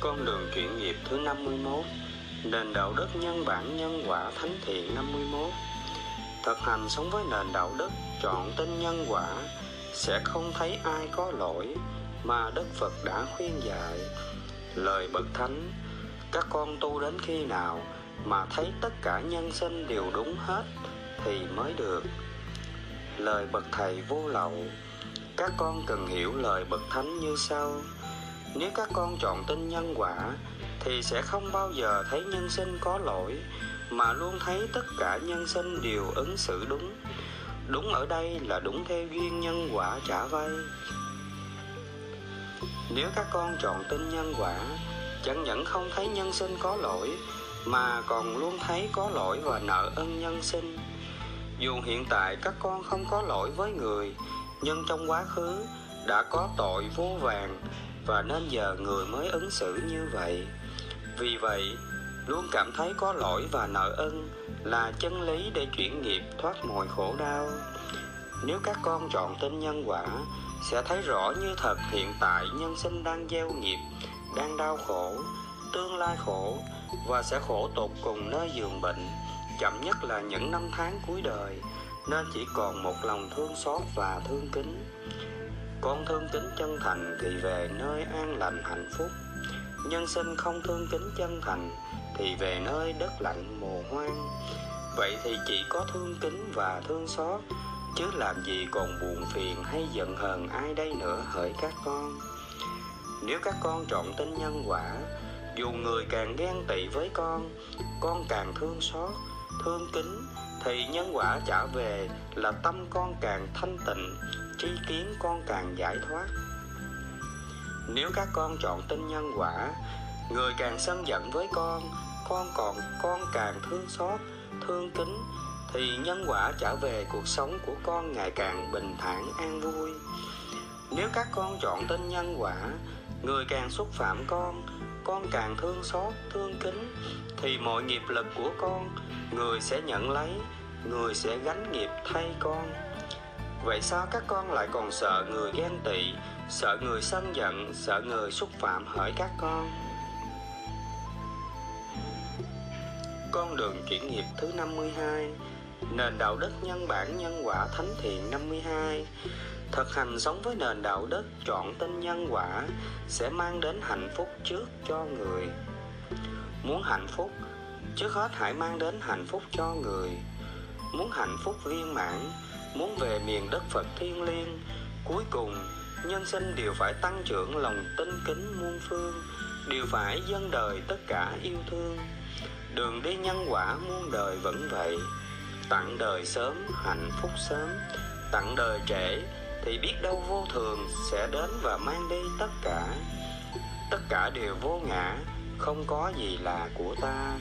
Con đường chuyển nghiệp thứ 51 Nền đạo đức nhân bản nhân quả thánh thiện 51 Thực hành sống với nền đạo đức, chọn tin nhân quả, Sẽ không thấy ai có lỗi Mà Đức Phật đã khuyên dạy. Lời bậc thánh, Các con tu đến khi nào Mà thấy tất cả nhân sinh đều đúng hết Thì mới được. Lời bậc thầy vô lậu, Các con cần hiểu lời bậc thánh như sau nếu các con chọn tin nhân quả, thì sẽ không bao giờ thấy nhân sinh có lỗi, mà luôn thấy tất cả nhân sinh đều ứng xử đúng. Đúng ở đây là đúng theo duyên nhân quả trả vay. Nếu các con chọn tin nhân quả, chẳng những không thấy nhân sinh có lỗi, mà còn luôn thấy có lỗi và nợ ân nhân sinh. Dù hiện tại các con không có lỗi với người, nhưng trong quá khứ đã có tội vô vàng và nên giờ người mới ứng xử như vậy. Vì vậy, luôn cảm thấy có lỗi và nợ ân là chân lý để chuyển nghiệp thoát mọi khổ đau. Nếu các con chọn tin nhân quả, sẽ thấy rõ như thật hiện tại nhân sinh đang gieo nghiệp, đang đau khổ, tương lai khổ và sẽ khổ tột cùng nơi giường bệnh. Chậm nhất là những năm tháng cuối đời, nên chỉ còn một lòng thương xót và thương kính con thương kính chân thành thì về nơi an lành hạnh phúc. Nhân sinh không thương kính chân thành thì về nơi đất lạnh mồ hoang. Vậy thì chỉ có thương kính và thương xót, chứ làm gì còn buồn phiền hay giận hờn ai đây nữa hỡi các con. Nếu các con chọn tin nhân quả, dù người càng ghen tị với con con càng thương xót, thương kính thì nhân quả trả về là tâm con càng thanh tịnh tri kiến con càng giải thoát. Nếu các con chọn tin nhân quả, người càng sân giận với con con còn, con càng thương xót, thương kính, thì nhân quả trả về cuộc sống của con ngày càng bình thản, an vui. Nếu các con chọn tin nhân quả, người càng xúc phạm con con càng thương xót, thương kính, thì mọi nghiệp lực của con người sẽ nhận lấy người sẽ gánh nghiệp thay con. Vậy sao các con lại còn sợ người ghen tị, sợ người sân giận, sợ người xúc phạm hỡi các con? Con đường chuyển nghiệp thứ 52 Nền đạo đức nhân bản nhân quả thánh thiện 52 Thực hành sống với nền đạo đức chọn tin nhân quả Sẽ mang đến hạnh phúc trước cho người. Muốn hạnh phúc Trước hết hãy mang đến hạnh phúc cho người. Muốn hạnh phúc viên mãn, muốn về miền đất Phật thiên liêng, cuối cùng, nhân sinh đều phải tăng trưởng lòng tinh kính muôn phương, đều phải dân đời tất cả yêu thương. Đường đi nhân quả muôn đời vẫn vậy, tặng đời sớm, hạnh phúc sớm. Tặng đời trễ, thì biết đâu vô thường sẽ đến và mang đi tất cả. Tất cả đều vô ngã, không có gì là của ta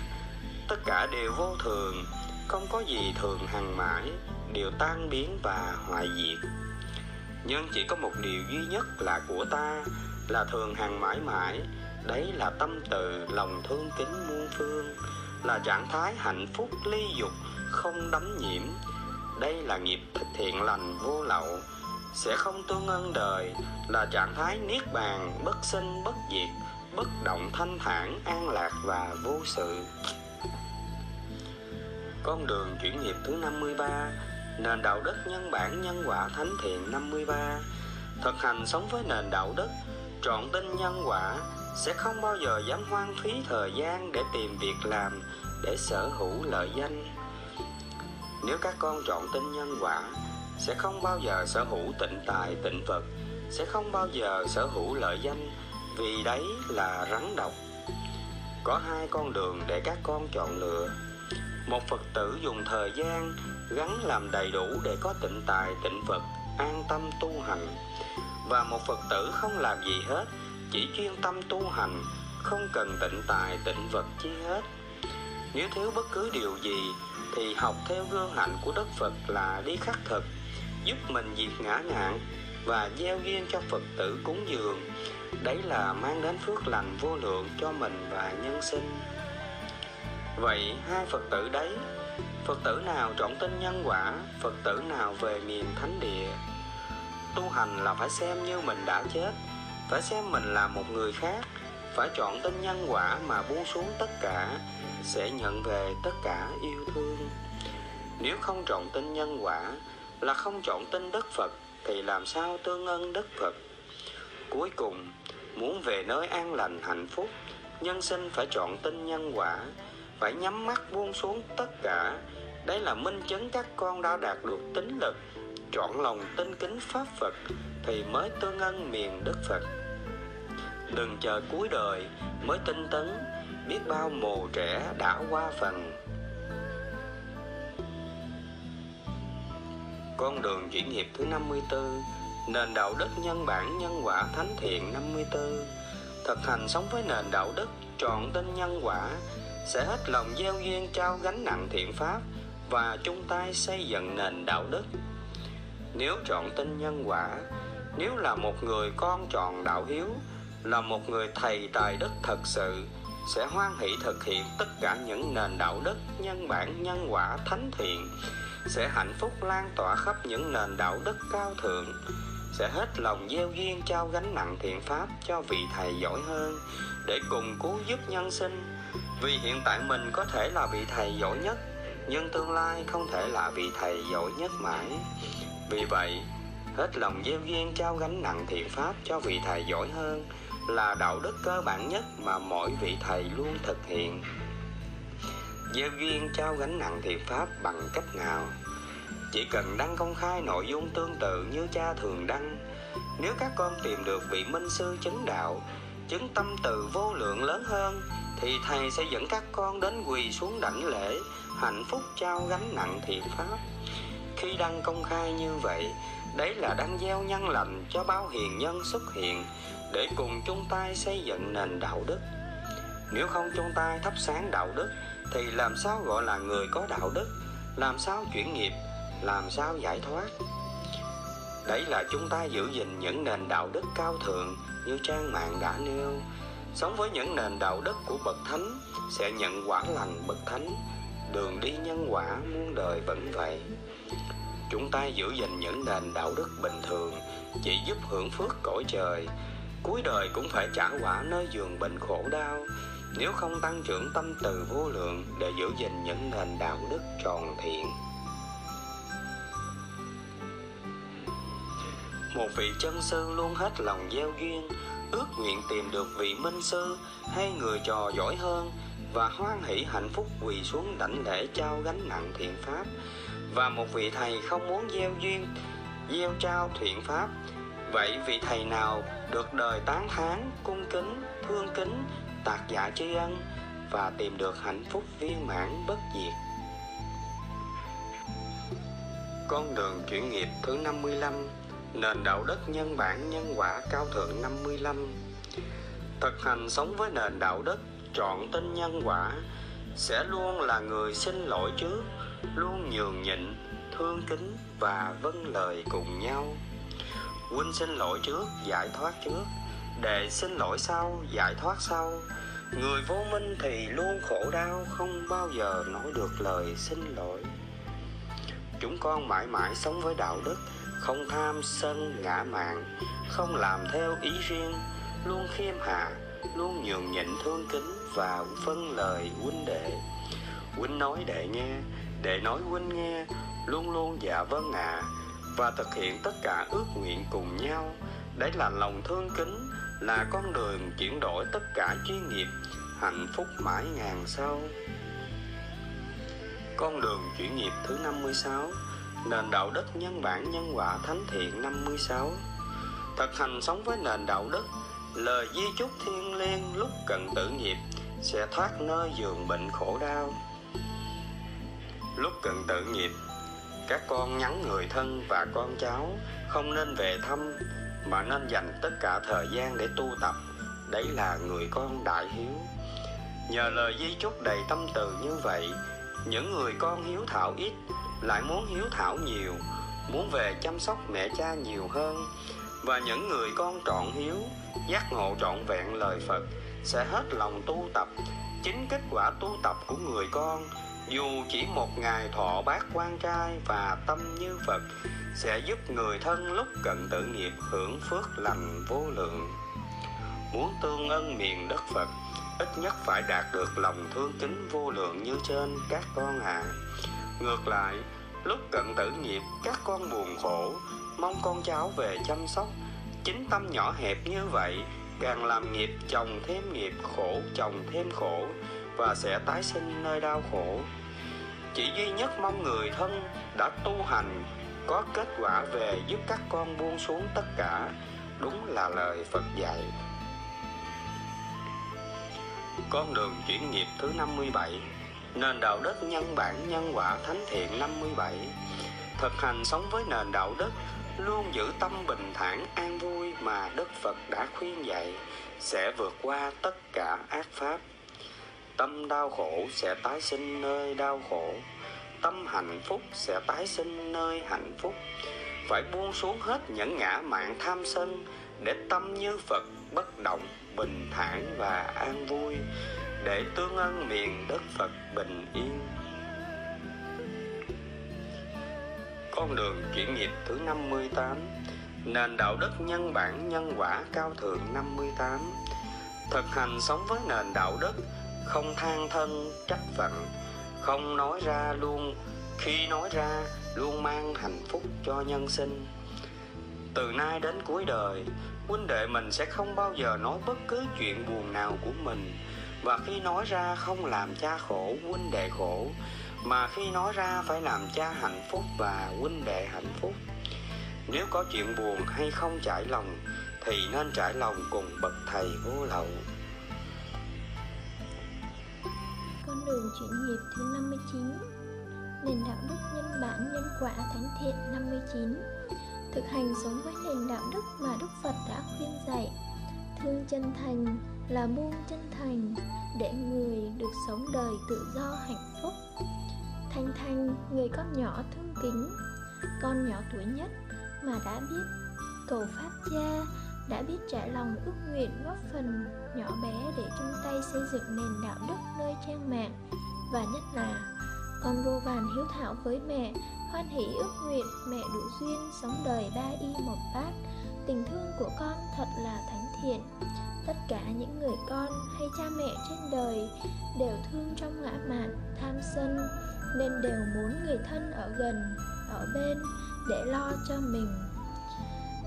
tất cả đều vô thường, không có gì thường hằng mãi, đều tan biến và hoại diệt. Nhưng chỉ có một điều duy nhất là của ta, là thường hằng mãi mãi. Đấy là tâm từ, lòng thương kính muôn phương, là trạng thái hạnh phúc ly dục, không đắm nhiễm. Đây là nghiệp thiện lành vô lậu, sẽ không tương ân đời, là trạng thái niết bàn, bất sinh bất diệt, bất động thanh thản, an lạc và vô sự con đường chuyển nghiệp thứ 53 Nền đạo đức nhân bản nhân quả thánh thiện 53 Thực hành sống với nền đạo đức, Trọn tin nhân quả, Sẽ không bao giờ dám hoang phí thời gian Để tìm việc làm, Để sở hữu lợi danh. Nếu các con chọn tin nhân quả, Sẽ không bao giờ sở hữu tịnh tài, tịnh vật Sẽ không bao giờ sở hữu lợi danh, Vì đấy là rắn độc. Có hai con đường để các con chọn lựa. Một Phật tử dùng thời gian gắn làm đầy đủ để có tịnh tài, tịnh vật an tâm tu hành. Và một phật tử không làm gì hết, chỉ chuyên tâm tu hành, không cần tịnh tài, tịnh vật chi hết. Nếu thiếu bất cứ điều gì, thì học theo gương hạnh của đức phật là đi khắc thực giúp mình diệt ngã ngạn và gieo duyên cho phật tử cúng dường. Đấy là mang đến phước lành vô lượng cho mình và nhân sinh vậy, hai phật tử đấy, Phật tử nào trọng tin nhân quả, Phật tử nào về miền thánh địa? Tu hành là phải xem như mình đã chết, Phải xem mình là một người khác, phải chọn tin nhân quả mà buông xuống tất cả, sẽ nhận về tất cả yêu thương. Nếu không chọn tin nhân quả, là không chọn tin đức phật, thì làm sao tương ân đức phật? Cuối cùng, muốn về nơi an lành hạnh phúc, nhân sinh phải chọn tin nhân quả phải nhắm mắt buông xuống tất cả. Đấy là minh chứng các con đã đạt được tính lực, trọn lòng tin kính pháp phật thì mới tương ân miền đức phật. Đừng chờ cuối đời mới tinh tấn, biết bao mồ trẻ đã qua phần. Con đường chuyển nghiệp thứ 54 nền đạo đức nhân bản nhân quả thánh thiện 54 thực hành sống với nền đạo đức trọn tin nhân quả sẽ hết lòng gieo duyên trao gánh nặng thiện pháp và chung tay xây dựng nền đạo đức. Nếu chọn tin nhân quả, nếu là một người con tròn đạo hiếu, là một người thầy tài đức thật sự, sẽ hoan hỷ thực hiện tất cả những nền đạo đức nhân bản, nhân quả, thánh thiện, sẽ hạnh phúc lan tỏa khắp những nền đạo đức cao thượng, sẽ hết lòng gieo duyên trao gánh nặng thiện pháp cho vị thầy giỏi hơn để cùng cứu giúp nhân sinh vì hiện tại mình có thể là vị thầy giỏi nhất, nhưng tương lai không thể là vị thầy giỏi nhất mãi. Vì vậy, hết lòng gieo duyên trao gánh nặng thiện pháp cho vị thầy giỏi hơn là đạo đức cơ bản nhất mà mỗi vị thầy luôn thực hiện. Gieo duyên trao gánh nặng thiện pháp bằng cách nào? Chỉ cần đăng công khai nội dung tương tự như cha thường đăng, nếu các con tìm được vị minh sư chứng đạo, chứng tâm từ vô lượng lớn hơn thì thầy sẽ dẫn các con đến quỳ xuống đảnh lễ, hạnh phúc trao gánh nặng thiện pháp. Khi đăng công khai như vậy, đấy là đang gieo nhân lành cho bao hiền nhân xuất hiện, để cùng chung tay xây dựng nền đạo đức. Nếu không chung tay thắp sáng đạo đức, thì làm sao gọi là người có đạo đức? Làm sao chuyển nghiệp? Làm sao giải thoát? Đấy là chúng ta giữ gìn những nền đạo đức cao thượng như trang mạng đã nêu sống với những nền đạo đức của bậc thánh, sẽ nhận quả lành bậc thánh. Đường đi nhân quả, muôn đời vẫn vậy. Chúng ta giữ gìn những nền đạo đức bình thường, chỉ giúp hưởng phước cõi trời. Cuối đời cũng phải trả quả nơi giường bệnh khổ đau. Nếu không tăng trưởng tâm từ vô lượng để giữ gìn những nền đạo đức tròn thiện. Một vị chân sư luôn hết lòng gieo duyên ước nguyện tìm được vị minh sư hay người trò giỏi hơn và hoan hỷ hạnh phúc quỳ xuống đảnh lễ trao gánh nặng thiện pháp. Và một vị thầy không muốn gieo duyên, gieo trao thiện pháp. Vậy vị thầy nào được đời tán thán, cung kính, thương kính, tạc dạ tri ân và tìm được hạnh phúc viên mãn bất diệt? Con đường chuyển nghiệp thứ 55 nền đạo đức nhân bản nhân quả cao thượng 55 thực hành sống với nền đạo đức trọn tin nhân quả, sẽ luôn là người xin lỗi trước, luôn nhường nhịn, thương kính và vâng lời cùng nhau. Huynh xin lỗi trước, giải thoát trước để xin lỗi sau, giải thoát sau. Người vô minh thì luôn khổ đau, không bao giờ nói được lời xin lỗi. Chúng con mãi mãi sống với đạo đức không tham sân ngã mạn không làm theo ý riêng. Luôn khiêm hạ luôn nhường nhịn thương kính và phân lời huynh đệ. Huynh nói đệ nghe đệ nói huynh nghe luôn luôn dạ vâng ạ. À, và thực hiện tất cả ước nguyện cùng nhau. Đấy là lòng thương kính là con đường chuyển đổi tất cả chuyên nghiệp hạnh phúc mãi ngàn sau. Con đường chuyển nghiệp thứ 56 Nền đạo đức nhân bản nhân quả thánh thiện 56 Thực hành sống với nền đạo đức, Lời di chúc thiên liêng lúc cần tử nghiệp Sẽ thoát nơi giường bệnh khổ đau. Lúc cần tử nghiệp, Các con nhắn người thân và con cháu Không nên về thăm, Mà nên dành tất cả thời gian để tu tập. Đấy là người con đại hiếu. Nhờ lời di chúc đầy tâm từ như vậy, Những người con hiếu thảo ít lại muốn hiếu thảo nhiều, muốn về chăm sóc mẹ cha nhiều hơn. Và những người con trọn hiếu, giác ngộ trọn vẹn lời phật, sẽ hết lòng tu tập. Chính kết quả tu tập của người con, dù chỉ một ngày thọ bát quan trai và tâm như phật, sẽ giúp người thân lúc cận tự nghiệp hưởng phước lành vô lượng. Muốn tương ân miền đất phật, ít nhất phải đạt được lòng thương kính vô lượng như trên các con ạ. à ngược lại, lúc cận tử nghiệp, các con buồn khổ, mong con cháu về chăm sóc. Chính tâm nhỏ hẹp như vậy, càng làm nghiệp chồng thêm nghiệp, khổ chồng thêm khổ, và sẽ tái sinh nơi đau khổ. Chỉ duy nhất mong người thân đã tu hành, có kết quả về giúp các con buông xuống tất cả, đúng là lời phật dạy. Con đường chuyển nghiệp thứ 57 Nền đạo đức nhân bản nhân quả thánh thiện 57 Thực hành sống với nền đạo đức, Luôn giữ tâm bình thản, an vui mà Đức Phật đã khuyên dạy, Sẽ vượt qua tất cả ác pháp. Tâm đau khổ sẽ tái sinh nơi đau khổ. Tâm hạnh phúc sẽ tái sinh nơi hạnh phúc. Phải buông xuống hết những ngã mạng tham sân, Để tâm như Phật bất động, bình thản và an vui để tương ân miền đất Phật bình yên. Con đường chuyển nghiệp thứ 58 Nền đạo đức nhân bản, nhân quả cao thượng 58 Thực hành sống với nền đạo đức, Không than thân, trách phận, Không nói ra luôn. Khi nói ra, luôn mang hạnh phúc cho nhân sinh. Từ nay đến cuối đời, huynh đệ mình sẽ không bao giờ nói bất cứ chuyện buồn nào của mình và khi nói ra không làm cha khổ, huynh đệ khổ, mà khi nói ra phải làm cha hạnh phúc và huynh đệ hạnh phúc nếu có chuyện buồn hay không trải lòng, thì nên trải lòng cùng bậc thầy vô lậu con đường chuyển nghiệp thứ 59 nền đạo đức nhân bản nhân quả thánh thiện 59 thực hành sống với nền đạo đức mà Đức Phật đã khuyên dạy. Thương chân thành là buông chân thành để người được sống đời tự do hạnh phúc. Thanh Thanh, người con nhỏ thương kính, con nhỏ tuổi nhất mà đã biết cầu pháp cha, đã biết trả lòng ước nguyện góp phần nhỏ bé để chung tay xây dựng nền đạo đức nơi trang mạng. Và nhất là con vô vàn hiếu thảo với mẹ hoan hỷ ước nguyện mẹ đủ duyên sống đời ba y một bát. Tình thương của con thật là thánh thiện tất cả những người con hay cha mẹ trên đời đều thương trong ngã mạn tham sân, nên đều muốn người thân ở gần, ở bên để lo cho mình.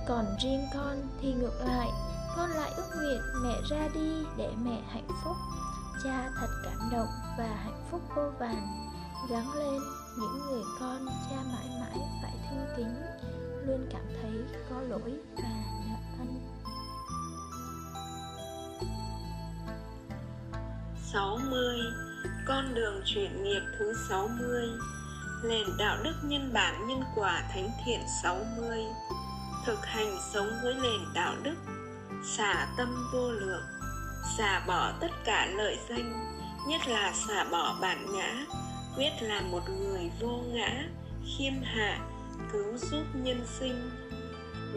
Còn riêng con thì ngược lại, con lại ước nguyện mẹ ra đi để mẹ hạnh phúc. Cha thật cảm động và hạnh phúc vô vàn, gắng lên những người con cha mãi mãi phải thương kính, luôn cảm thấy có lỗi và 60 Con đường chuyển nghiệp thứ 60 Nền đạo đức nhân bản nhân quả thánh thiện 60 Thực hành sống với nền đạo đức, Xả tâm vô lượng, Xả bỏ tất cả lợi danh, Nhất là xả bỏ bản ngã quyết là một người vô ngã, khiêm hạ, cứu giúp nhân sinh.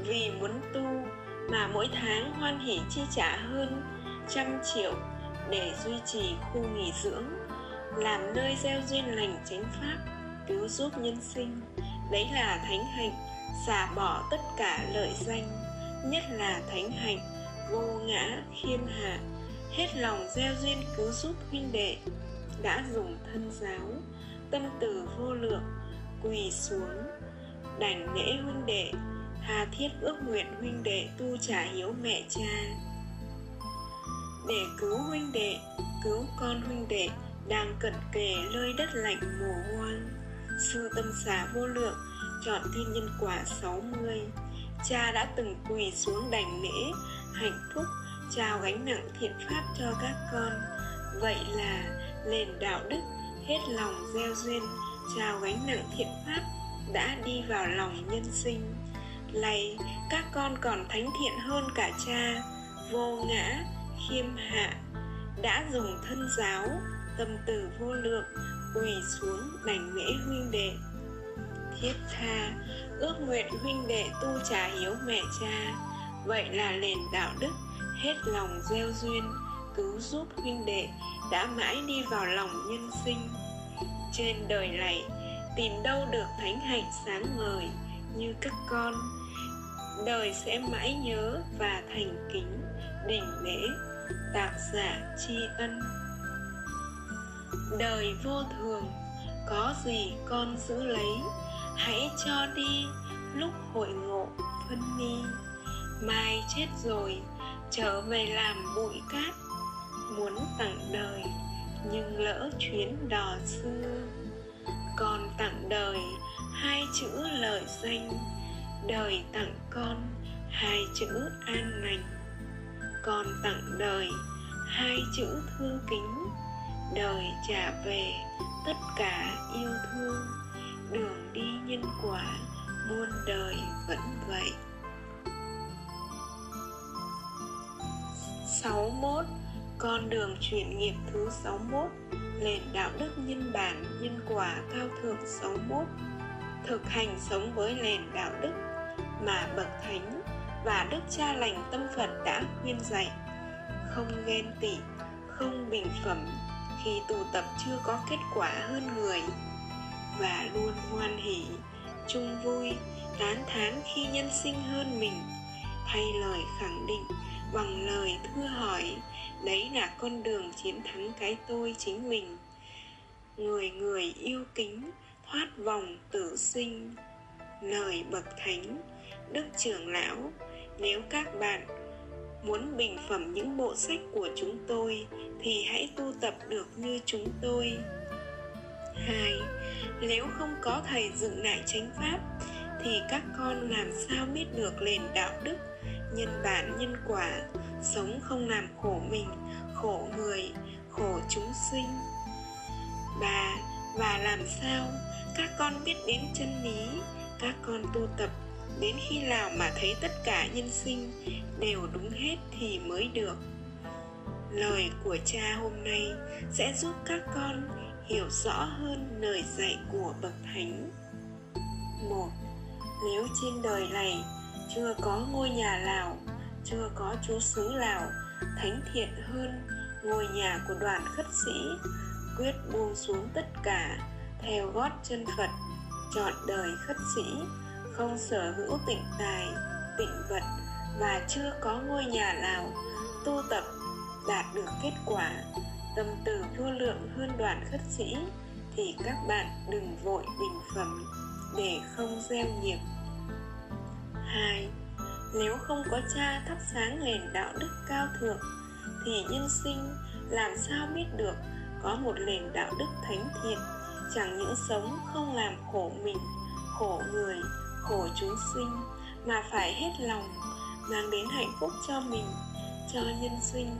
Vì muốn tu mà mỗi tháng hoan hỷ chi trả hơn trăm triệu để duy trì khu nghỉ dưỡng, làm nơi gieo duyên lành chánh pháp, cứu giúp nhân sinh. Đấy là thánh hạnh, xả bỏ tất cả lợi danh, nhất là thánh hạnh vô ngã khiêm hạ. Hết lòng gieo duyên cứu giúp huynh đệ, đã dùng thân giáo, tâm từ vô lượng, quỳ xuống, đảnh lễ huynh đệ. Hà thiết ước nguyện huynh đệ tu trả hiếu mẹ cha để cứu huynh đệ, cứu con huynh đệ đang cận kề nơi đất lạnh mùa hoang. Sư tâm xá vô lượng chọn thiên nhân quả 60 cha đã từng quỳ xuống đảnh lễ, hạnh phúc, trao gánh nặng thiện pháp cho các con. Vậy là nền đạo đức hết lòng gieo duyên, trao gánh nặng thiện pháp đã đi vào lòng nhân sinh. Lạy các con còn thánh thiện hơn cả cha. Vô ngã khiêm hạ đã dùng thân giáo, tâm từ vô lượng, quỳ xuống đảnh lễ huynh đệ. Thiết tha ước nguyện huynh đệ tu trả hiếu mẹ cha. Vậy là nền đạo đức hết lòng gieo duyên, cứu giúp huynh đệ đã mãi đi vào lòng nhân sinh. Trên đời này, tìm đâu được thánh hạnh sáng ngời như các con, đời sẽ mãi nhớ và thành kính đỉnh lễ tác giả tri ân. Đời vô thường, có gì con giữ lấy? Hãy cho đi, lúc hội ngộ phân ni. Mai chết rồi, trở về làm bụi cát. Muốn tặng đời, nhưng lỡ chuyến đò xưa. Còn tặng đời, hai chữ lời danh. Đời tặng con, hai chữ an lành còn tặng đời hai chữ thương kính. Đời trả về tất cả yêu thương. Đường đi nhân quả muôn đời vẫn vậy. 61 Con đường chuyển nghiệp thứ 61 Nền đạo đức nhân bản, nhân quả cao thượng 61 Thực hành sống với nền đạo đức mà bậc thánh và đức cha lành tâm Phật đã khuyên dạy. Không ghen tị, không bình phẩm khi tu tập chưa có kết quả hơn người. Và luôn hoan hỷ chung vui tán thán khi nhân sinh hơn mình. Thay lời khẳng định bằng lời thưa hỏi đấy là con đường chiến thắng cái tôi chính mình. Người người yêu kính thoát vòng tử sinh. Lời bậc thánh đức trưởng lão nếu các bạn muốn bình phẩm những bộ sách của chúng tôi thì hãy tu tập được như chúng tôi 2. Nếu không có thầy dựng lại chánh pháp thì các con làm sao biết được nền đạo đức, nhân bản nhân quả, sống không làm khổ mình, khổ người, khổ chúng sinh. 3. Và làm sao các con biết đến chân lý, các con tu tập đến khi nào mà thấy tất cả nhân sinh đều đúng hết thì mới được. Lời của cha hôm nay sẽ giúp các con hiểu rõ hơn lời dạy của bậc thánh. Một nếu trên đời này chưa có ngôi nhà lào, chưa có chú xứ lào, thánh thiện hơn ngôi nhà của đoàn khất sĩ quyết buông xuống tất cả theo gót chân phật chọn đời khất sĩ không sở hữu tịnh tài tịnh vật và chưa có ngôi nhà nào tu tập đạt được kết quả. Tâm từ vô lượng hơn đoạn khất sĩ thì các bạn đừng vội bình phẩm để không gieo nghiệp. Hai, nếu không có cha thắp sáng nền đạo đức cao thượng thì nhân sinh làm sao biết được có một nền đạo đức thánh thiện? Chẳng những sống không làm khổ mình, khổ người khổ chúng sinh, mà phải hết lòng mang đến hạnh phúc cho mình, cho nhân sinh.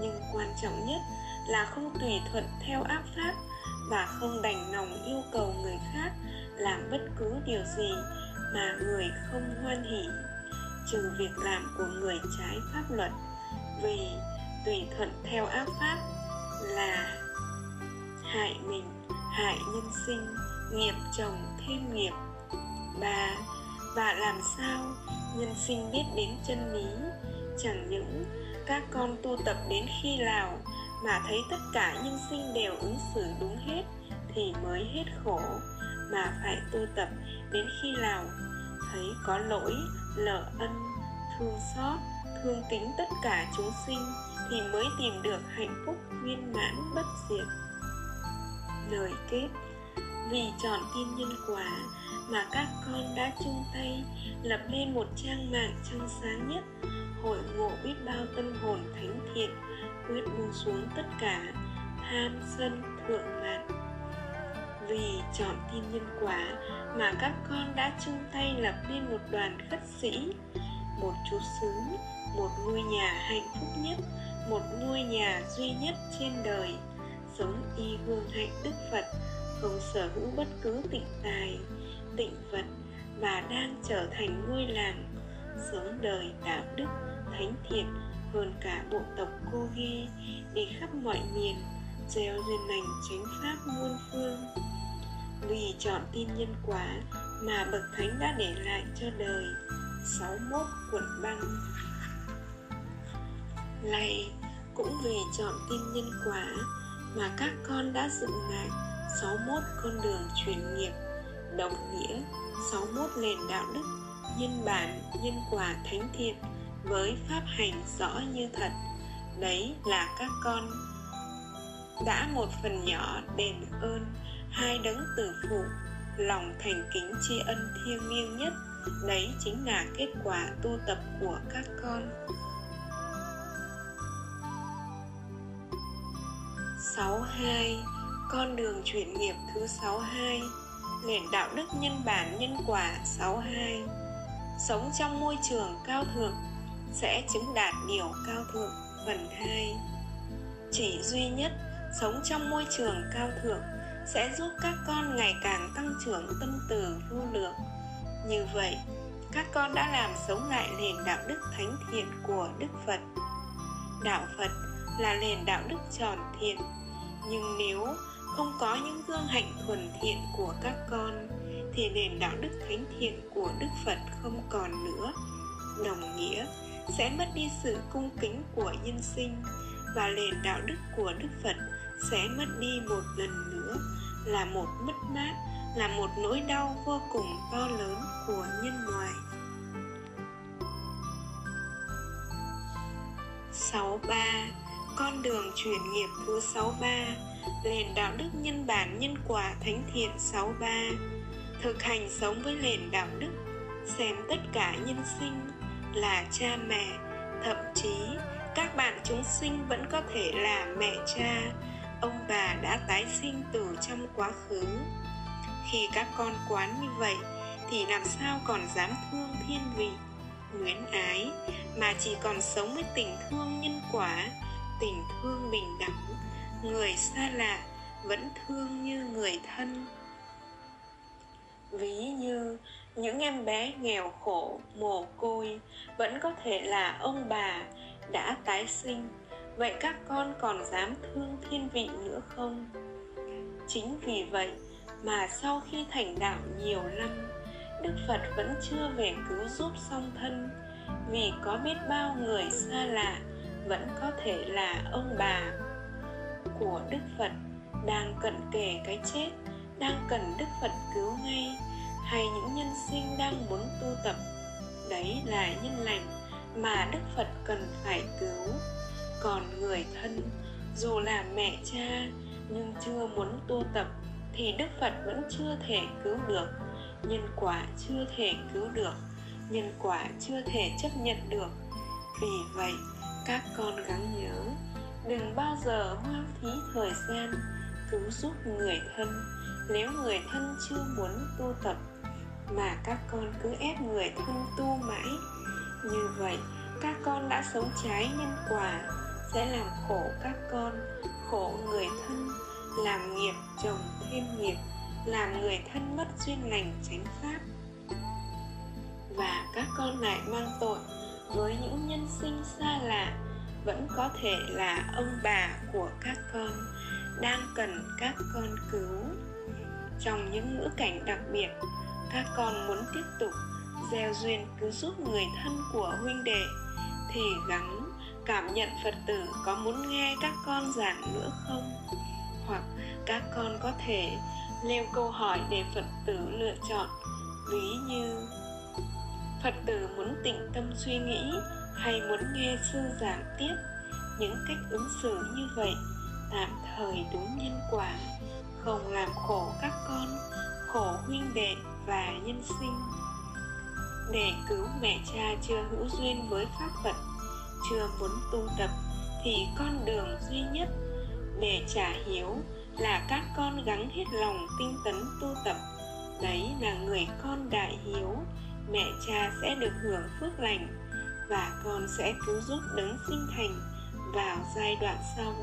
Nhưng quan trọng nhất là không tùy thuận theo áp pháp và không đành lòng yêu cầu người khác làm bất cứ điều gì mà người không hoan hỉ trừ việc làm của người trái pháp luật, vì tùy thuận theo áp pháp là hại mình, hại nhân sinh, nghiệp chồng thêm nghiệp ba và làm sao nhân sinh biết đến chân lý? Chẳng những các con tu tập đến khi nào mà thấy tất cả nhân sinh đều ứng xử đúng hết thì mới hết khổ, mà phải tu tập đến khi nào thấy có lỗi lỡ ân, thương xót, thương kính tất cả chúng sinh thì mới tìm được hạnh phúc viên mãn bất diệt. Lời kết, vì chọn tin nhân quả mà các con đã chung tay lập nên một trang mạng trong sáng nhất, hội ngộ biết bao tâm hồn thánh thiện, quyết buông xuống tất cả tham sân thượng mạn vì chọn tin nhân quả mà các con đã chung tay lập nên một đoàn khất sĩ, một chú xứ, một ngôi nhà hạnh phúc nhất, một ngôi nhà duy nhất trên đời, sống y gương hạnh đức phật, không sở hữu bất cứ tịnh tài tịnh vật và đang trở thành ngôi làng, sống đời đạo đức, thánh thiện hơn cả bộ tộc cô ghê đi khắp mọi miền, gieo duyên lành chánh pháp muôn phương. Vì chọn tin nhân quả mà bậc thánh đã để lại cho đời 61 quận băng. Này, cũng vì chọn tin nhân quả mà các con đã dựng lại 61 con đường truyền nghiệp đồng nghĩa 61 nền đạo đức, nhân bản, nhân quả thánh thiện với pháp hành rõ như thật. Đấy là các con đã một phần nhỏ đền ơn, hai đấng tử phụ, lòng thành kính tri ân thiêng liêng nhất. Đấy chính là kết quả tu tập của các con. 62 Con đường chuyển nghiệp thứ 62 Nền đạo đức nhân bản nhân quả 62 Sống trong môi trường cao thượng Sẽ chứng đạt điều cao thượng phần 2 Chỉ duy nhất sống trong môi trường cao thượng Sẽ giúp các con ngày càng tăng trưởng tâm từ vô lượng. Như vậy, các con đã làm sống lại nền đạo đức thánh thiện của Đức Phật. Đạo Phật là nền đạo đức tròn thiện nhưng nếu không có những gương hạnh thuần thiện của các con, thì nền đạo đức thánh thiện của đức phật không còn nữa. Đồng nghĩa, sẽ mất đi sự cung kính của nhân sinh, và nền đạo đức của đức phật sẽ mất đi một lần nữa, là một mất mát, là một nỗi đau vô cùng to lớn của nhân loại. 63 con đường chuyển nghiệp thứ 63 Nền đạo đức nhân bản nhân quả thánh thiện 63 Thực hành sống với nền đạo đức, Xem tất cả nhân sinh là cha mẹ, Thậm chí các bạn chúng sinh vẫn có thể là mẹ cha. Ông bà đã tái sinh từ trong quá khứ. Khi các con quán như vậy, Thì làm sao còn dám thương thiên vị, Nguyễn ái, Mà chỉ còn sống với tình thương nhân quả, tình thương bình đẳng? Người xa lạ vẫn thương như người thân. Ví như những em bé nghèo khổ, mồ côi vẫn có thể là ông bà đã tái sinh. Vậy các con còn dám thương thiên vị nữa không? Chính vì vậy mà sau khi thành đạo nhiều năm, đức phật vẫn chưa về cứu giúp song thân. Vì có biết bao người xa lạ vẫn có thể là ông bà của đức phật, đang cận kề cái chết, đang cần đức phật cứu ngay, hay những nhân sinh đang muốn tu tập. Đấy là nhân lành mà đức phật cần phải cứu. Còn người thân, dù là mẹ cha, nhưng chưa muốn tu tập, thì đức phật vẫn chưa thể cứu được. Nhân quả chưa thể cứu được, nhân quả chưa thể chấp nhận được. Vì vậy, các con gắng nhớ đừng bao giờ hoang phí thời gian, cứu giúp người thân. Nếu người thân chưa muốn tu tập, mà các con cứ ép người thân tu mãi. Như vậy, các con đã sống trái nhân quả, sẽ làm khổ các con, khổ người thân, làm nghiệp chồng thêm nghiệp, làm người thân mất duyên lành tránh pháp. Và các con lại mang tội với những nhân sinh xa lạ vẫn có thể là ông bà của các con, đang cần các con cứu. Trong những ngữ cảnh đặc biệt, các con muốn tiếp tục gieo duyên cứu giúp người thân của huynh đệ, thì gắng cảm nhận phật tử có muốn nghe các con giảng nữa không? Hoặc các con có thể nêu câu hỏi để phật tử lựa chọn, ví như, phật tử muốn tịnh tâm suy nghĩ hay muốn nghe sư giảng tiếp những cách ứng xử như vậy? Tạm thời đúng nhân quả, không làm khổ các con, khổ huynh đệ và nhân sinh. Để cứu mẹ cha chưa hữu duyên với pháp phật chưa muốn tu tập thì con đường duy nhất để trả hiếu là các con gắng hết lòng tinh tấn tu tập. Đấy là người con đại hiếu, mẹ cha sẽ được hưởng phước lành và con sẽ cứu giúp đấng sinh thành vào giai đoạn sau.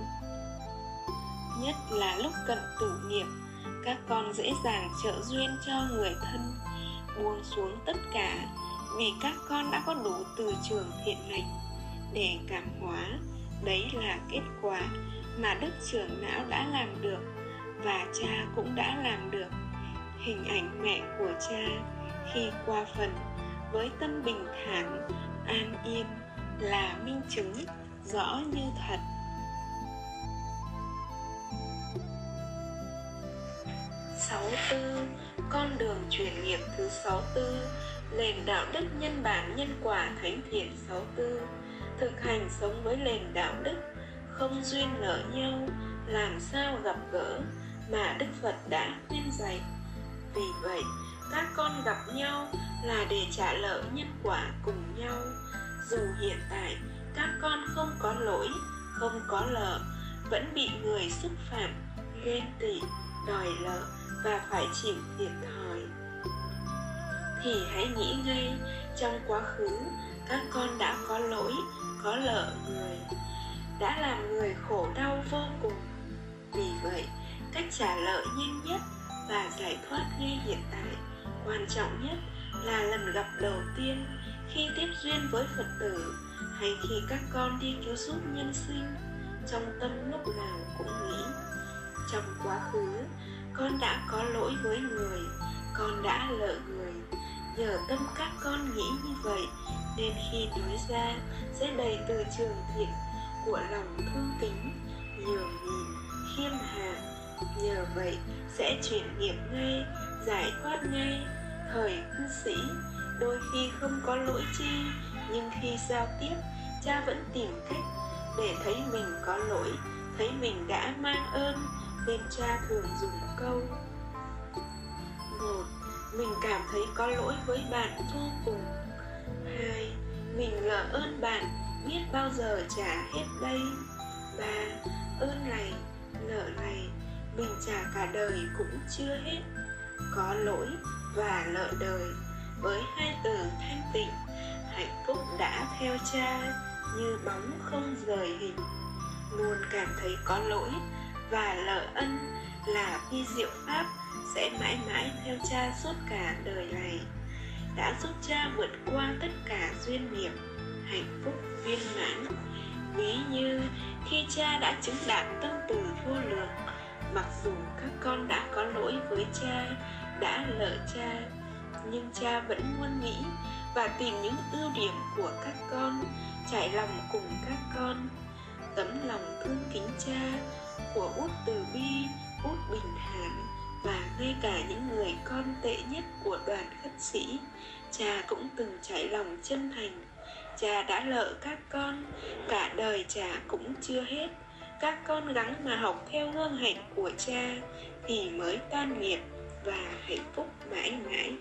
Nhất là lúc cận tử nghiệp các con dễ dàng trợ duyên cho người thân, buông xuống tất cả vì các con đã có đủ từ trường thiện lành để cảm hóa. Đấy là kết quả mà đức trưởng não đã làm được và cha cũng đã làm được. Hình ảnh mẹ của cha khi qua phần với tâm bình thản an yên là minh chứng rõ như thật. Sáu tư, con đường chuyển nghiệp thứ sáu tư nền đạo đức nhân bản nhân quả thánh thiện 64 thực hành sống với nền đạo đức, không duyên nợ nhau, làm sao gặp gỡ mà đức phật đã khuyên dạy. Vì vậy, các con gặp nhau là để trả nợ nhân quả cùng nhau. Dù hiện tại, các con không có lỗi, không có lợ vẫn bị người xúc phạm, ghen tị, đòi nợ và phải chịu thiệt thòi. Thì hãy nghĩ ngay, trong quá khứ, các con đã có lỗi, có lợ người, đã làm người khổ đau vô cùng. Vì vậy, cách trả nợ nhanh nhất và giải thoát ngay hiện tại, quan trọng nhất là lần gặp đầu tiên khi tiếp duyên với phật tử, hay khi các con đi cứu giúp nhân sinh, trong tâm lúc nào cũng nghĩ. Trong quá khứ, con đã có lỗi với người, con đã lỡ người. Nhờ tâm các con nghĩ như vậy, nên khi nói ra sẽ đầy từ trường thiện của lòng thương kính, nhường nhìn khiêm hạ. Nhờ vậy sẽ chuyển nghiệp ngay, giải thoát ngay thời cư sĩ. Đôi khi không có lỗi chi, nhưng khi giao tiếp, cha vẫn tìm cách để thấy mình có lỗi, thấy mình đã mang ơn, nên cha thường dùng câu. Một, mình cảm thấy có lỗi với bạn vô cùng. Hai, mình ngờ ơn bạn biết bao giờ trả hết đây. Ba, ơn này, nợ này, mình trả cả đời cũng chưa hết. Có lỗi và nợ đời với hai từ thanh tịnh, hạnh phúc đã theo cha như bóng không rời hình. Luôn cảm thấy có lỗi và nợ ân là phi diệu pháp sẽ mãi mãi theo cha suốt cả đời này, đã giúp cha vượt qua tất cả duyên nghiệp, hạnh phúc viên mãn. Ví như khi cha đã chứng đạt tâm từ vô lượng, mặc dù các con đã có lỗi với cha đã lỡ cha, nhưng cha vẫn luôn nghĩ và tìm những ưu điểm của các con, trải lòng cùng các con. Tấm lòng thương kính cha của út từ bi, út bình hàn và ngay cả những người con tệ nhất của đoàn khất sĩ, cha cũng từng trải lòng chân thành. Cha đã lỡ các con, cả đời cha cũng chưa hết. Các con gắng mà học theo gương hạnh của cha thì mới tan nghiệp và hạnh phúc mãi mãi.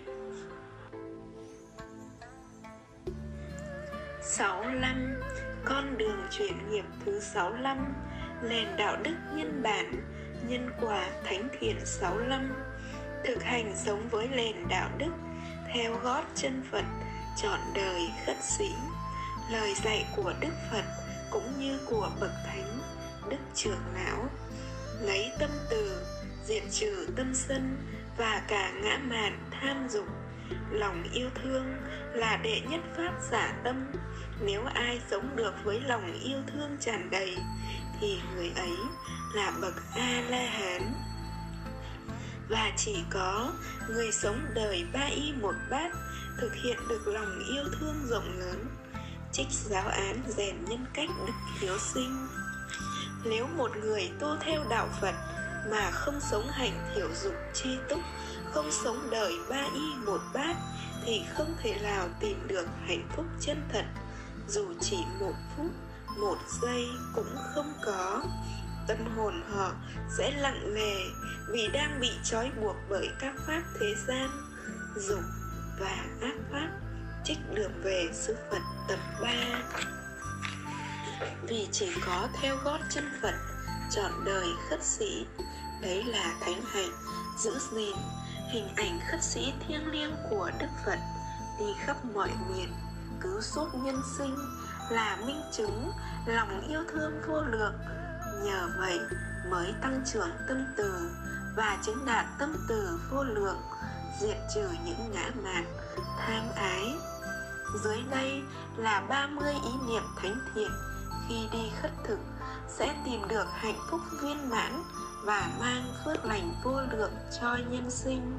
65 Con đường chuyển nghiệp thứ 65 Nền đạo đức nhân bản, Nhân quả thánh thiện 65 Thực hành sống với nền đạo đức, Theo gót chân Phật, Chọn đời khất sĩ. Lời dạy của Đức Phật Cũng như của Bậc Thánh, Đức Trưởng Lão Lấy tâm từ, Diệt trừ tâm sân và cả ngã mạn tham dục. Lòng yêu thương là đệ nhất pháp giả tâm. Nếu ai sống được với lòng yêu thương tràn đầy, thì người ấy là bậc a la hán và chỉ có người sống đời ba y một bát thực hiện được lòng yêu thương rộng lớn. Trích giáo án rèn nhân cách đức hiếu sinh. Nếu một người tu theo đạo phật mà không sống hạnh thiểu dục chi túc, không sống đời ba y một bát, thì không thể nào tìm được hạnh phúc chân thật. Dù chỉ một phút, một giây cũng không có. Tâm hồn họ sẽ lặng lề vì đang bị trói buộc bởi các pháp thế gian, dục và ác pháp, trích đường về sư Phật tập 3 Vì chỉ có theo gót chân Phật, Chọn đời khất sĩ Đấy là thánh hạnh, Giữ gìn hình ảnh khất sĩ thiêng liêng của Đức Phật, đi khắp mọi miền, cứu giúp nhân sinh, là minh chứng lòng yêu thương vô lượng. Nhờ vậy mới tăng trưởng tâm từ và chứng đạt tâm từ vô lượng, diệt trừ những ngã mạn, tham ái. Dưới đây là 30 ý niệm thánh thiện khi đi khất thực sẽ tìm được hạnh phúc viên mãn và mang phước lành vô lượng cho nhân sinh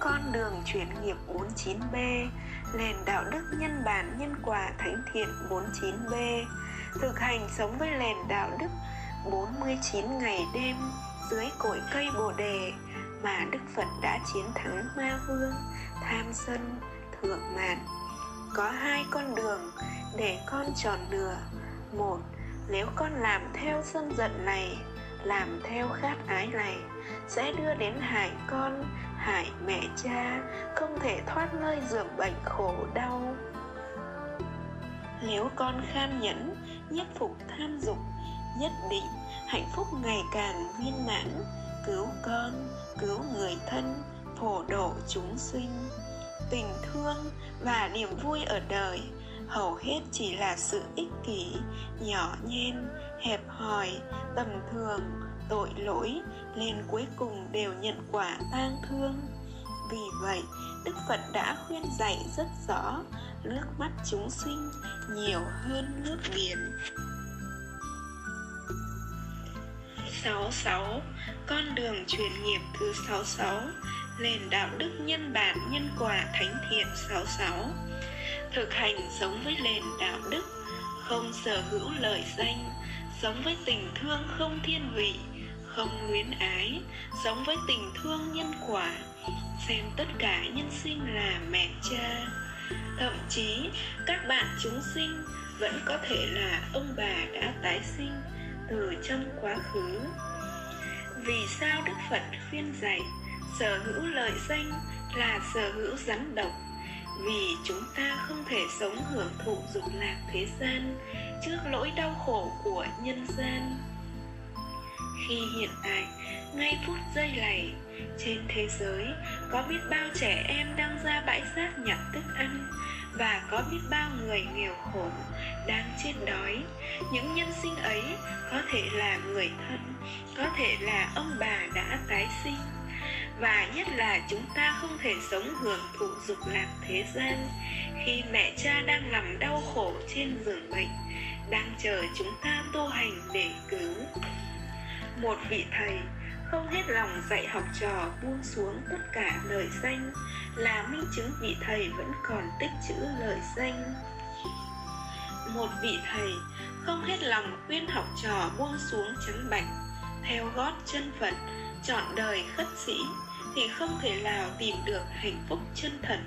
Con đường chuyển nghiệp 49B Nền đạo đức nhân bản nhân quả thánh thiện 49B Thực hành sống với nền đạo đức 49 ngày đêm dưới cội cây bồ đề mà Đức Phật đã chiến thắng ma vương, tham sân, thượng mạn. Có hai con đường để con chọn lựa. Một, nếu con làm theo sân giận này, làm theo khát ái này, sẽ đưa đến hại con, hại mẹ cha, không thể thoát nơi giường bệnh khổ đau. Nếu con kham nhẫn, nhất phục tham dục, nhất định hạnh phúc ngày càng viên mãn, cứu con, cứu người thân, phổ độ chúng sinh. Tình thương và niềm vui ở đời hầu hết chỉ là sự ích kỷ, nhỏ nhen, hẹp hòi, tầm thường, tội lỗi, nên cuối cùng đều nhận quả tang thương. Vì vậy, Đức Phật đã khuyên dạy rất rõ, nước mắt chúng sinh nhiều hơn nước biển. 66. Con đường truyền nghiệp thứ 66 Nền đạo đức nhân bản nhân quả thánh thiện 66 Thực hành sống với nền đạo đức, Không sở hữu lời danh Sống với tình thương không thiên vị, Không luyến ái Sống với tình thương nhân quả, Xem tất cả nhân sinh là mẹ cha. Thậm chí, các bạn chúng sinh Vẫn có thể là ông bà đã tái sinh từ trong quá khứ. Vì sao đức phật khuyên dạy sở hữu lợi danh là sở hữu rắn độc. Vì chúng ta không thể sống hưởng thụ dục lạc thế gian trước lỗi đau khổ của nhân gian. Khi hiện tại, ngay phút giây này, trên thế giới, có biết bao trẻ em đang ra bãi rác nhặt thức ăn và có biết bao người nghèo khổ đang chết đói. Những nhân sinh ấy có thể là người thân, có thể là ông bà đã tái sinh và nhất là chúng ta không thể sống hưởng thụ dục lạc thế gian khi mẹ cha đang nằm đau khổ trên giường bệnh, đang chờ chúng ta tu hành để cứu. Một vị thầy không hết lòng dạy học trò buông xuống tất cả lời danh là minh chứng vị thầy vẫn còn tích chữ lời danh. Một vị thầy không hết lòng khuyên học trò buông xuống trắng bạch, theo gót chân phật, chọn đời khất sĩ thì không thể nào tìm được hạnh phúc chân thật.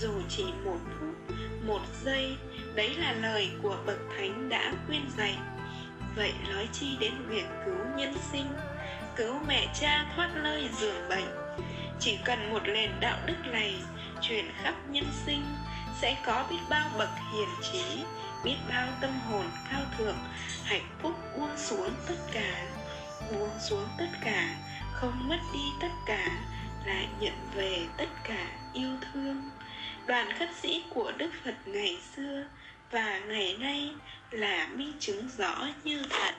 Dù chỉ một phút, một giây, đấy là lời của bậc thánh đã khuyên dạy. Vậy nói chi đến việc cứu nhân sinh, cứu mẹ cha thoát nơi giường bệnh? Chỉ cần một nền đạo đức này truyền khắp nhân sinh, sẽ có biết bao bậc hiền trí, biết bao tâm hồn cao thượng, hạnh phúc buông xuống tất cả, buông xuống tất cả không mất đi tất cả, lại nhận về tất cả yêu thương. Đoàn khất sĩ của đức phật ngày xưa và ngày nay là minh chứng rõ như thật.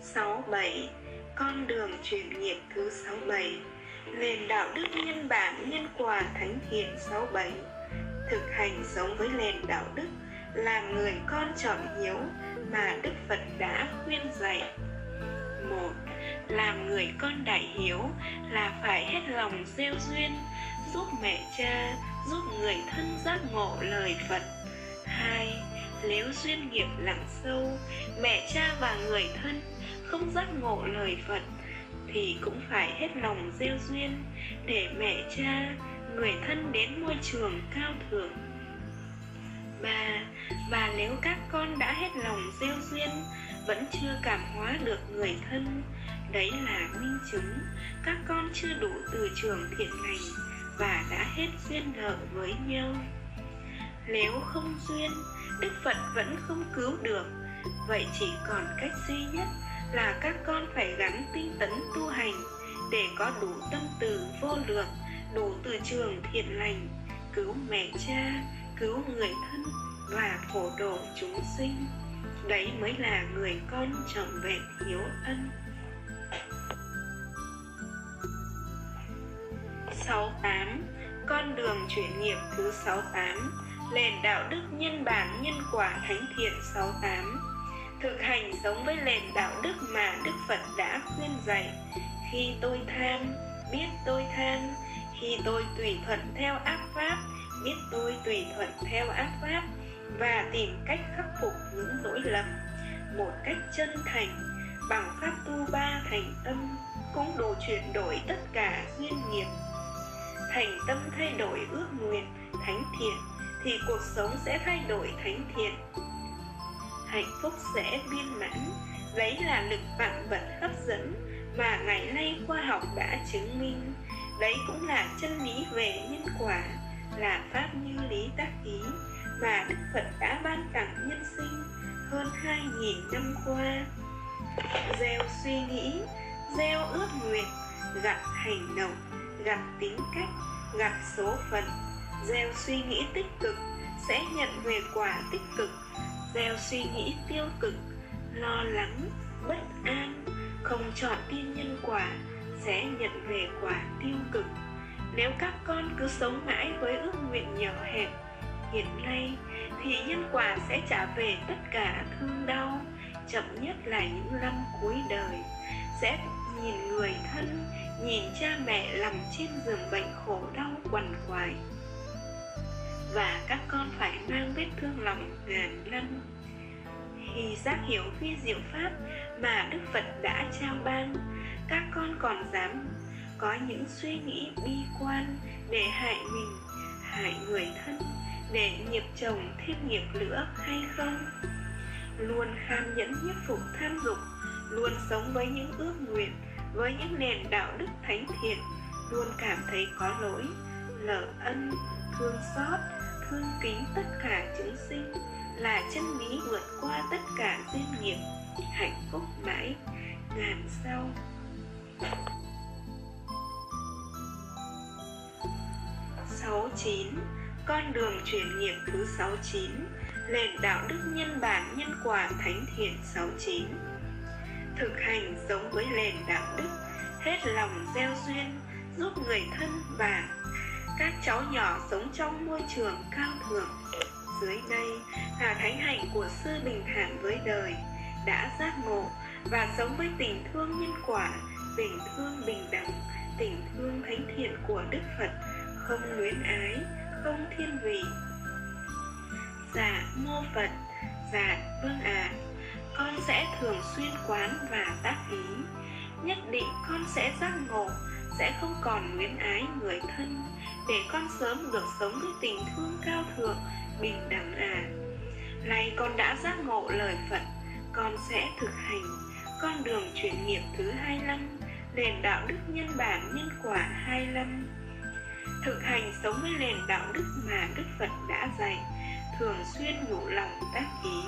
67 Con đường chuyển nghiệp thứ 67 Nền đạo đức nhân bản nhân quả thánh thiện 67 Thực hành sống với nền đạo đức là người con trọng hiếu mà Đức Phật đã khuyên dạy. Một Làm người con đại hiếu là phải hết lòng gieo duyên Giúp mẹ cha, giúp người thân giác ngộ lời Phật. Hai Nếu duyên nghiệp lặng sâu, mẹ cha và người thân không giác ngộ lời Phật thì cũng phải hết lòng gieo duyên để mẹ cha người thân đến môi trường cao thượng và và nếu các con đã hết lòng gieo duyên, vẫn chưa cảm hóa được người thân, đấy là minh chứng các con chưa đủ từ trường thiện lành và đã hết duyên nợ với nhau. Nếu không duyên, đức phật vẫn không cứu được. Vậy chỉ còn cách duy nhất là các con phải gắn tinh tấn tu hành để có đủ tâm từ vô lượng, đủ từ trường thiện lành, cứu mẹ cha cứu người thân và phổ độ chúng sinh. Đấy mới là người con trọn vẹn hiếu ân. 68 Con đường chuyển nghiệp thứ 68 Nền đạo đức nhân bản nhân quả thánh thiện 68 thực hành sống với nền đạo đức mà đức phật đã khuyên dạy. Khi tôi tham, biết tôi tham. Khi tôi tùy thuận theo ác pháp biết tôi tùy thuận theo ác pháp và tìm cách khắc phục những lỗi lầm. Một cách chân thành, bằng pháp tu ba thành tâm cũng đủ chuyển đổi tất cả duyên nghiệp. Thành tâm thay đổi ước nguyện, thánh thiện, thì cuộc sống sẽ thay đổi thánh thiện. Hạnh phúc sẽ viên mãn, đấy là lực vạn vật hấp dẫn mà ngày nay khoa học đã chứng minh. Đấy cũng là chân lý về nhân quả là pháp như lý tác ý mà đức phật đã ban tặng nhân sinh hơn hai nghìn năm qua. Gieo suy nghĩ, gieo ước nguyện gặt hành động gặt tính cách gặt số phận. Gieo suy nghĩ tích cực sẽ nhận về quả tích cực. Gieo suy nghĩ tiêu cực, lo lắng, bất an, không chọn tin nhân quả sẽ nhận về quả tiêu cực nếu các con cứ sống mãi với ước nguyện nhỏ hẹp, hiện nay thì nhân quả sẽ trả về tất cả thương đau, chậm nhất là những năm cuối đời. Sẽ nhìn người thân, nhìn cha mẹ nằm trên giường bệnh khổ đau quằn quại. Và các con phải mang vết thương lòng ngàn năm. Khi giác hiểu vi diệu pháp mà đức phật đã trao ban, các con còn dám có những suy nghĩ bi quan để hại mình, hại người thân, để nghiệp chồng thêm nghiệp lửa hay không? Luôn ham nhẫn nhiếp phục tham dục, luôn sống với những ước nguyện, với những nền đạo đức thánh thiện, luôn cảm thấy có lỗi lỡ ân, thương xót, thương kính tất cả chúng sinh là chân lý vượt qua tất cả duyên nghiệp, hạnh phúc mãi, ngàn sau. Sáu chín, con đường chuyển nghiệp thứ sáu chín nền đạo đức nhân bản nhân quả thánh thiện sáu chín. Thực hành sống với nền đạo đức, hết lòng gieo duyên, giúp người thân và các cháu nhỏ sống trong môi trường cao thượng. Dưới đây, là thánh hạnh của sư bình thản với đời, đã giác ngộ và sống với tình thương nhân quả, tình thương bình đẳng, tình thương thánh thiện của đức phật không luyến ái, không thiên vị. Dạ mô phật. Dạ vâng à con sẽ thường xuyên quán và tác ý. Nhất định con sẽ giác ngộ, sẽ không còn luyến ái người thân. Để con sớm được sống với tình thương cao thượng, bình đẳng à này con đã giác ngộ lời phật, con sẽ thực hành con đường chuyển nghiệp thứ 25 nền đạo đức nhân bản nhân quả 25 thực hành sống với nền đạo đức mà đức phật đã dạy, thường xuyên nhủ lòng tác ý.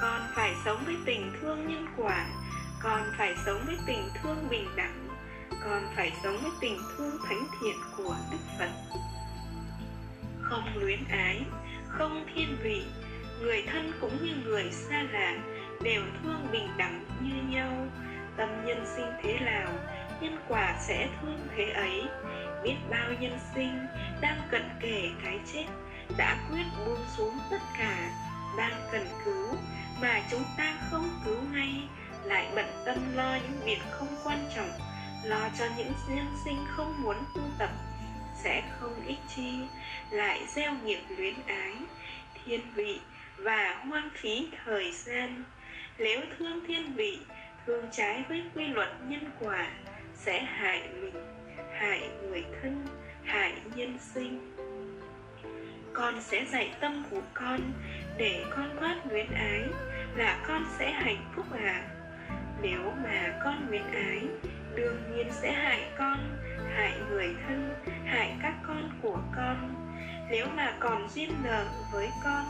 Con phải sống với tình thương nhân quả, con phải sống với tình thương bình đẳng, con phải sống với tình thương thánh thiện của đức phật. Không luyến ái, không thiên vị, người thân cũng như người xa lạ đều thương bình đẳng như nhau. Tâm nhân sinh thế nào, nhân quả sẽ thương thế ấy biết bao nhân sinh, đang cận kề cái chết, đã quyết buông xuống tất cả, đang cần cứu, mà chúng ta không cứu ngay, lại bận tâm lo những việc không quan trọng, lo cho những nhân sinh không muốn tu tập, sẽ không ích chi, lại gieo nghiệp luyến ái, thiên vị và hoang phí thời gian. Nếu thương thiên vị, thương trái với quy luật nhân quả, sẽ hại mình hại người thân, hại nhân sinh. Con sẽ dạy tâm của con để con thoát luyến ái là con sẽ hạnh phúc à nếu mà con luyến ái, đương nhiên sẽ hại con, hại người thân, hại các con của con. Nếu mà còn duyên nợ với con,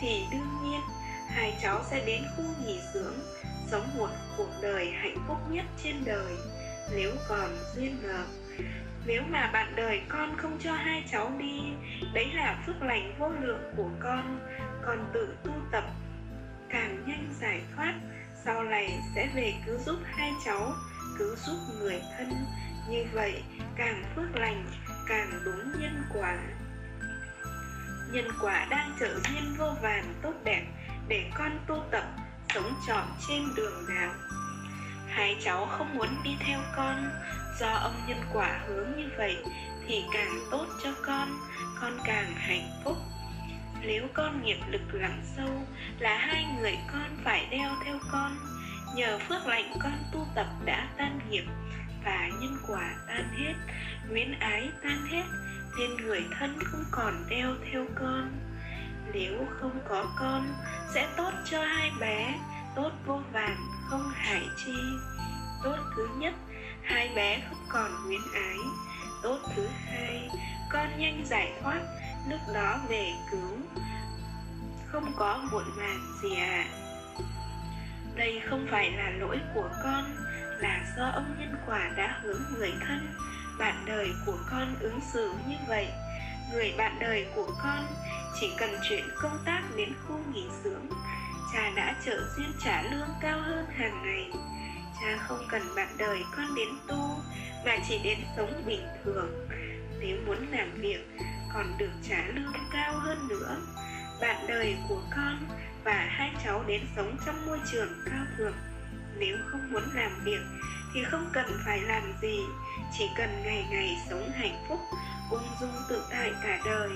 thì đương nhiên hai cháu sẽ đến khu nghỉ dưỡng, sống một cuộc đời hạnh phúc nhất trên đời. Nếu còn duyên nợ nếu mà bạn đời con không cho hai cháu đi, đấy là phước lành vô lượng của con. Còn tự tu tập, càng nhanh giải thoát, sau này sẽ về cứu giúp hai cháu, cứu giúp người thân. Như vậy, càng phước lành, càng đúng nhân quả. Nhân quả đang trợ duyên vô vàn tốt đẹp để con tu tập, sống trọn trên đường đạo hai cháu không muốn đi theo con. Do ông nhân quả hướng như vậy, thì càng tốt cho con con càng hạnh phúc. Nếu con nghiệp lực lặng sâu, là hai người con phải đeo theo con. Nhờ phước lành con tu tập đã tan nghiệp và nhân quả tan hết nguyễn ái tan hết, nên người thân không còn đeo theo con. Nếu không có con, sẽ tốt cho hai bé, tốt vô vàn không hại chi tốt thứ nhất, hai bé không còn luyến ái. Tốt thứ hai, con nhanh giải thoát. Lúc đó về cứu. Không có muộn màng gì à đây không phải là lỗi của con, là do ông nhân quả đã hướng người thân. Bạn đời của con ứng xử như vậy. Người bạn đời của con chỉ cần chuyển công tác đến khu nghỉ dưỡng cha đã trợ duyên trả lương cao hơn hàng ngày. Cha không cần bạn đời con đến tu, mà chỉ đến sống bình thường. Nếu muốn làm việc, còn được trả lương cao hơn nữa. Bạn đời của con và hai cháu đến sống trong môi trường cao thượng. Nếu không muốn làm việc, thì không cần phải làm gì. Chỉ cần ngày ngày sống hạnh phúc, ung dung tự tại cả đời,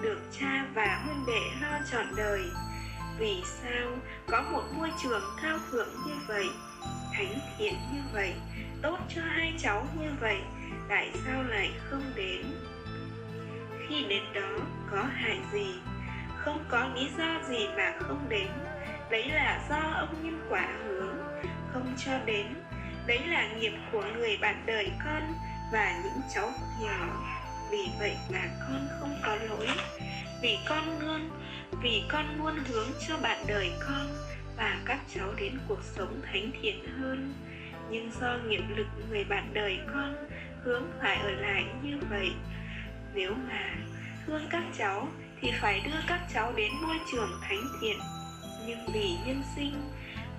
được cha và huynh đệ lo trọn đời vì sao có một môi trường cao thượng như vậy, thánh thiện như vậy, tốt cho hai cháu như vậy, tại sao lại không đến? Khi đến đó, có hại gì? Không có lý do gì mà không đến. Đấy là do ông nhân quả hướng. Không cho đến. Đấy là nghiệp của người bạn đời con và những cháu nhỏ. Vì vậy mà con không có lỗi vì con luôn, vì con muốn hướng cho bạn đời con và các cháu đến cuộc sống thánh thiện hơn. Nhưng do nghiệp lực người bạn đời con hướng phải ở lại như vậy, nếu mà thương các cháu thì phải đưa các cháu đến môi trường thánh thiện. Nhưng vì nhân sinh,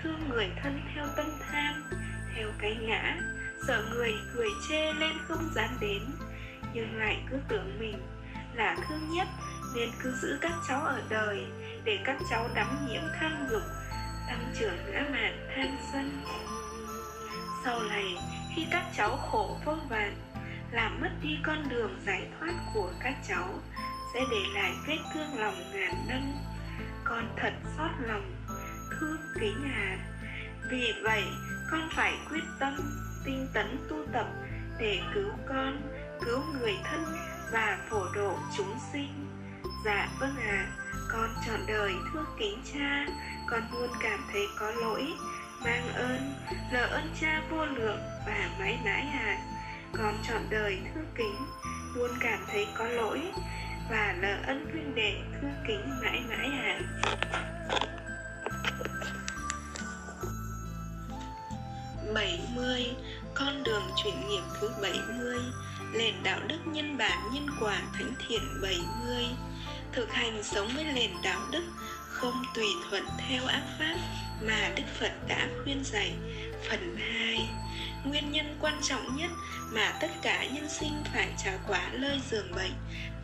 thương người thân theo tâm tham, theo cái ngã, sợ người cười chê lên không dám đến. Nhưng lại cứ tưởng mình là thương nhất nên cứ giữ các cháu ở đời để các cháu đắm nhiễm tham dục, tăng trưởng ngã mạn tham sân. Sau này, khi các cháu khổ vô vàn, làm mất đi con đường giải thoát của các cháu, sẽ để lại vết thương lòng ngàn năm. Con thật xót lòng, thương kính hà vì vậy, con phải quyết tâm, tinh tấn tu tập để cứu con, cứu người thân và phổ độ chúng sinh dạ vâng ạ. À, con trọn đời thương kính cha. Con luôn cảm thấy có lỗi. Mang ơn nợ ơn cha vô lượng và mãi mãi à con trọn đời thương kính. Luôn cảm thấy có lỗi và nợ ân huynh đệ thương kính mãi mãi à 70 Con đường chuyển nghiệp thứ 70 Nền đạo đức nhân bản nhân quả thánh thiện 70 Thực hành sống với nền đạo đức Không tùy thuận theo ác pháp Mà Đức Phật đã khuyên dạy. Phần 2 Nguyên nhân quan trọng nhất mà tất cả nhân sinh phải trả quả lơi giường bệnh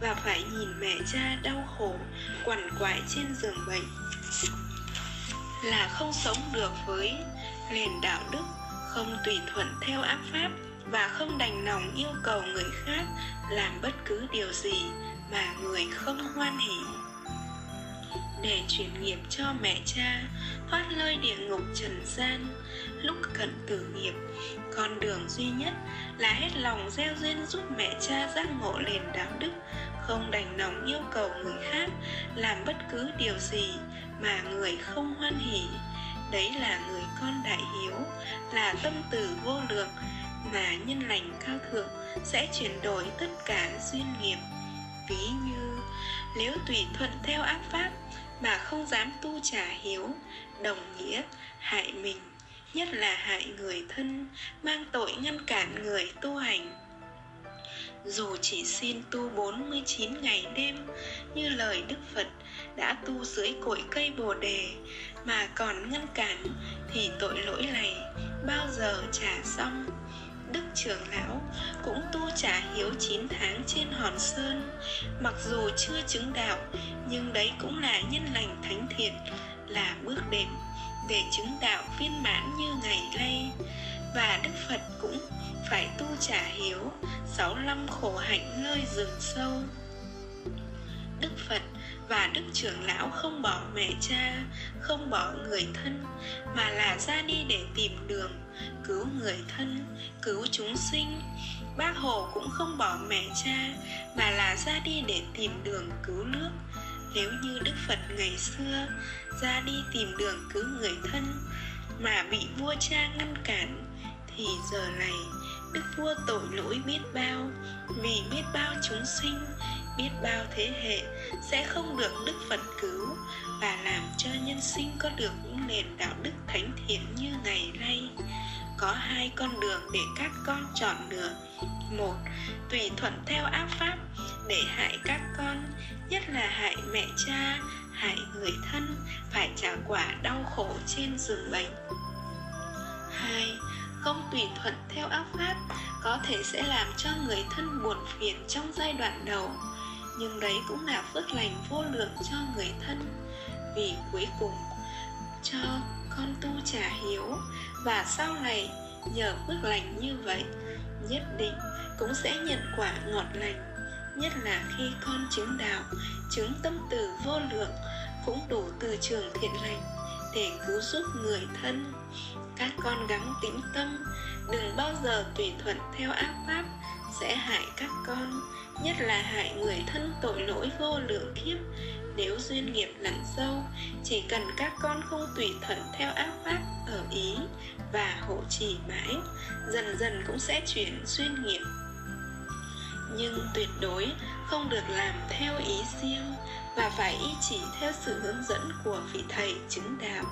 Và phải nhìn mẹ cha đau khổ, quằn quại trên giường bệnh Là không sống được với nền đạo đức không tùy thuận theo ác pháp và không đành lòng yêu cầu người khác làm bất cứ điều gì mà người không hoan hỉ. Để chuyển nghiệp cho mẹ cha, thoát lơi địa ngục trần gian, lúc cận tử nghiệp, con đường duy nhất là hết lòng gieo duyên giúp mẹ cha giác ngộ nền đạo đức, không đành lòng yêu cầu người khác làm bất cứ điều gì mà người không hoan hỉ. Đấy là người con đại hiếu, là tâm từ vô lượng mà nhân lành cao thượng sẽ chuyển đổi tất cả duyên nghiệp ví như, nếu tùy thuận theo ác pháp mà không dám tu trả hiếu, đồng nghĩa, hại mình, nhất là hại người thân, mang tội ngăn cản người tu hành. Dù chỉ xin tu 49 ngày đêm, như lời Đức Phật đã tu dưới cội cây Bồ đề, mà còn ngăn cản, thì tội lỗi này bao giờ trả xong? Đức trưởng lão cũng tu trả hiếu 9 tháng trên hòn sơn. Mặc dù chưa chứng đạo, Nhưng đấy cũng là nhân lành thánh thiện, Là bước đệm để chứng đạo viên mãn như ngày nay. Và Đức Phật cũng phải tu trả hiếu 65 khổ hạnh nơi rừng sâu. Đức Phật và đức trưởng lão không bỏ mẹ cha, không bỏ người thân, mà là ra đi để tìm đường cứu người thân, cứu chúng sinh. Bác hồ cũng không bỏ mẹ cha, mà là ra đi để tìm đường cứu nước. Nếu như đức phật ngày xưa ra đi tìm đường cứu người thân mà bị vua cha ngăn cản, thì giờ này đức vua tội lỗi biết bao, vì biết bao chúng sinh biết bao thế hệ sẽ không được đức phật cứu và làm cho nhân sinh có được những nền đạo đức thánh thiện như ngày nay. Có hai con đường để các con chọn lựa. Một, tùy thuận theo ác pháp để hại các con, nhất là hại mẹ cha, hại người thân, phải trả quả đau khổ trên giường bệnh. Hai, không tùy thuận theo ác pháp có thể sẽ làm cho người thân buồn phiền trong giai đoạn đầu nhưng đấy cũng là phước lành vô lượng cho người thân. Vì cuối cùng, cho con tu trả hiếu. Và sau này, nhờ phước lành như vậy, nhất định cũng sẽ nhận quả ngọt lành. Nhất là khi con chứng đạo, chứng tâm từ vô lượng, cũng đủ từ trường thiện lành để cứu giúp người thân. Các con gắng tĩnh tâm, đừng bao giờ tùy thuận theo ác pháp, sẽ hại các con nhất là hại người thân tội lỗi vô lượng kiếp. Nếu duyên nghiệp lặn sâu, chỉ cần các con không tùy thuận theo ác pháp ở ý và hộ trì mãi, dần dần cũng sẽ chuyển duyên nghiệp. Nhưng tuyệt đối không được làm theo ý riêng và phải y chỉ theo sự hướng dẫn của vị thầy chứng đạo.